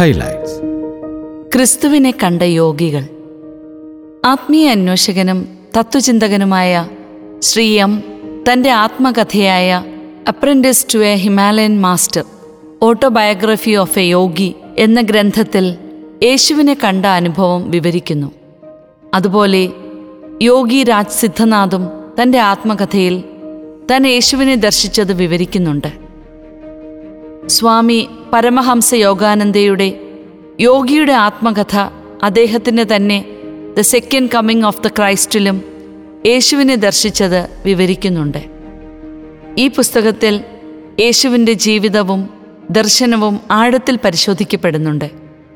Highlights. ക്രിസ്തുവിനെ കണ്ട യോഗികൾ. ആത്മീയ അന്വേഷകനും തത്വചിന്തകനുമായ ശ്രീ എം തന്റെ ആത്മകഥയായ apprentice to a Himalayan master autobiography of a yogi എന്ന ഗ്രന്ഥത്തിൽ യേശുവിനെ കണ്ട അനുഭവം വിവരിക്കുന്നു. അതുപോലെ യോഗി രാജ് സിദ്ധനാഥും തന്റെ ആത്മകഥയിൽ താൻ യേശുവിനെ ദർശിച്ചത് വിവരിക്കുന്നുണ്ട്. സ്വാമി പരമഹംസ യോഗാനന്ദയുടെ യോഗിയുടെ ആത്മകഥ അദ്ദേഹത്തിന്റെ തന്നെ the second coming of the ക്രൈസ്റ്റിലും യേശുവിനെ ദർശിച്ചത് വിവരിക്കുന്നുണ്ട്. ഈ പുസ്തകത്തിൽ യേശുവിന്റെ ജീവിതവും ദർശനവും ആഴത്തിൽ പരിശോധിക്കപ്പെടുന്നുണ്ട്.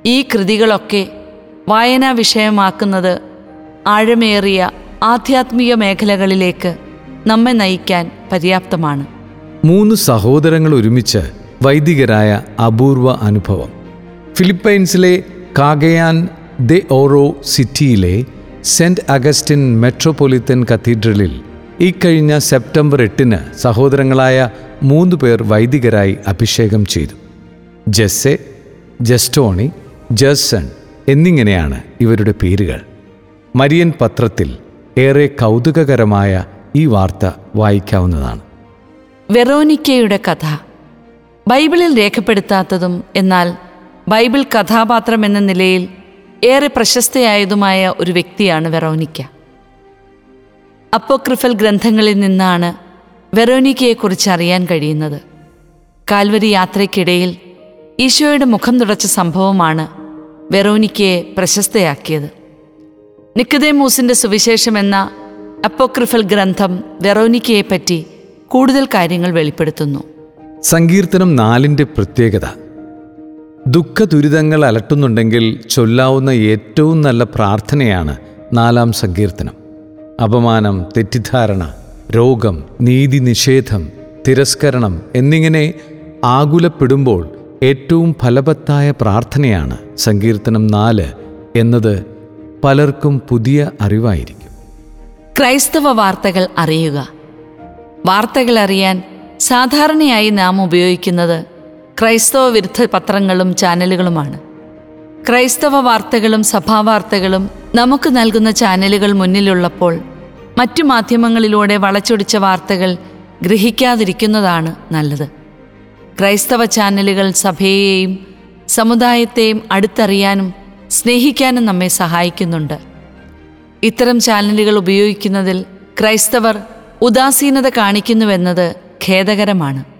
ഈ കൃതികളൊക്കെ വായനാ വിഷയമാക്കുന്നത് ആഴമേറിയ ആധ്യാത്മിക മേഖലകളിലേക്ക് നമ്മെ നയിക്കാൻ പര്യാപ്തമാണ്. മൂന്ന് സഹോദരങ്ങൾ ഒരുമിച്ച് വൈദികരായ അപൂർവ അനുഭവം. ഫിലിപ്പൈൻസിലെ കാഗയാൻ ദെ ഓറോ സിറ്റിയിലെ സെന്റ് അഗസ്റ്റിൻ മെട്രോപൊളിറ്റൻ കത്തീഡ്രലിൽ ഇക്കഴിഞ്ഞ സെപ്റ്റംബർ എട്ടിന് സഹോദരങ്ങളായ മൂന്ന് പേർ വൈദികരായി അഭിഷേകം ചെയ്തു. ജെസ്സെ ജസ്റ്റോണി ജസ്സൺ എന്നിങ്ങനെയാണ് ഇവരുടെ പേരുകൾ. മരിയൻ പത്രത്തിൽ ഏറെ കൗതുകകരമായ ഈ വാർത്ത വായിക്കാവുന്നതാണ്. വെറോനിക്കയുടെ കഥ. ബൈബിളിൽ രേഖപ്പെടുത്താത്തതും എന്നാൽ ബൈബിൾ കഥാപാത്രം എന്ന നിലയിൽ ഏറെ പ്രശസ്തയായതുമായ ഒരു വ്യക്തിയാണ് വെറോനിക്ക. അപ്പോക്രിഫൽ ഗ്രന്ഥങ്ങളിൽ നിന്നാണ് വെറോനിക്കയെക്കുറിച്ച് അറിയാൻ കഴിയുന്നത്. കാൽവരി യാത്രയ്ക്കിടയിൽ ഈശോയുടെ മുഖം തുടച്ച സംഭവമാണ് വെറോനിക്കയെ പ്രശസ്തയാക്കിയത്. നിക്കതേമൂസിന്റെ സുവിശേഷം എന്ന അപ്പോക്രിഫൽ ഗ്രന്ഥം വെറോനിക്കയെപ്പറ്റി കൂടുതൽ കാര്യങ്ങൾ വെളിപ്പെടുത്തുന്നു. സങ്കീർത്തനം നാലിന്റെ പ്രത്യേകത. ദുഃഖ ദുരിതങ്ങൾ അലട്ടുന്നുണ്ടെങ്കിൽ ചൊല്ലാവുന്ന ഏറ്റവും നല്ല പ്രാർത്ഥനയാണ് നാലാം സങ്കീർത്തനം. അപമാനം തെറ്റിദ്ധാരണ രോഗം നീതി നിഷേധം തിരസ്കരണം എന്നിങ്ങനെ ആകുലപ്പെടുമ്പോൾ ഏറ്റവും ഫലവത്തായ പ്രാർത്ഥനയാണ് സങ്കീർത്തനം നാല് എന്നത് പലർക്കും പുതിയ അറിവായിരിക്കും. ക്രൈസ്തവ വാർത്തകൾ അറിയുക. വാർത്തകൾ അറിയാൻ സാധാരണയായി നാം ഉപയോഗിക്കുന്നത് ക്രൈസ്തവ വിരുദ്ധ പത്രങ്ങളും ചാനലുകളുമാണ്. ക്രൈസ്തവ വാർത്തകളും സഭാവാർത്തകളും നമുക്ക് നൽകുന്ന ചാനലുകൾ മുന്നിലുള്ളപ്പോൾ മറ്റു മാധ്യമങ്ങളിലൂടെ വളച്ചൊടിച്ച വാർത്തകൾ ഗ്രഹിക്കാതിരിക്കുന്നതാണ് നല്ലത്. ക്രൈസ്തവ ചാനലുകൾ സഭയെയും സമുദായത്തെയും അടുത്തറിയാനും സ്നേഹിക്കാനും നമ്മെ സഹായിക്കുന്നുണ്ട്. ഇത്തരം ചാനലുകൾ ഉപയോഗിക്കുന്നതിൽ ക്രൈസ്തവർ ഉദാസീനത കാണിക്കുന്നുവെന്നത് ഖേദകരമാണ്.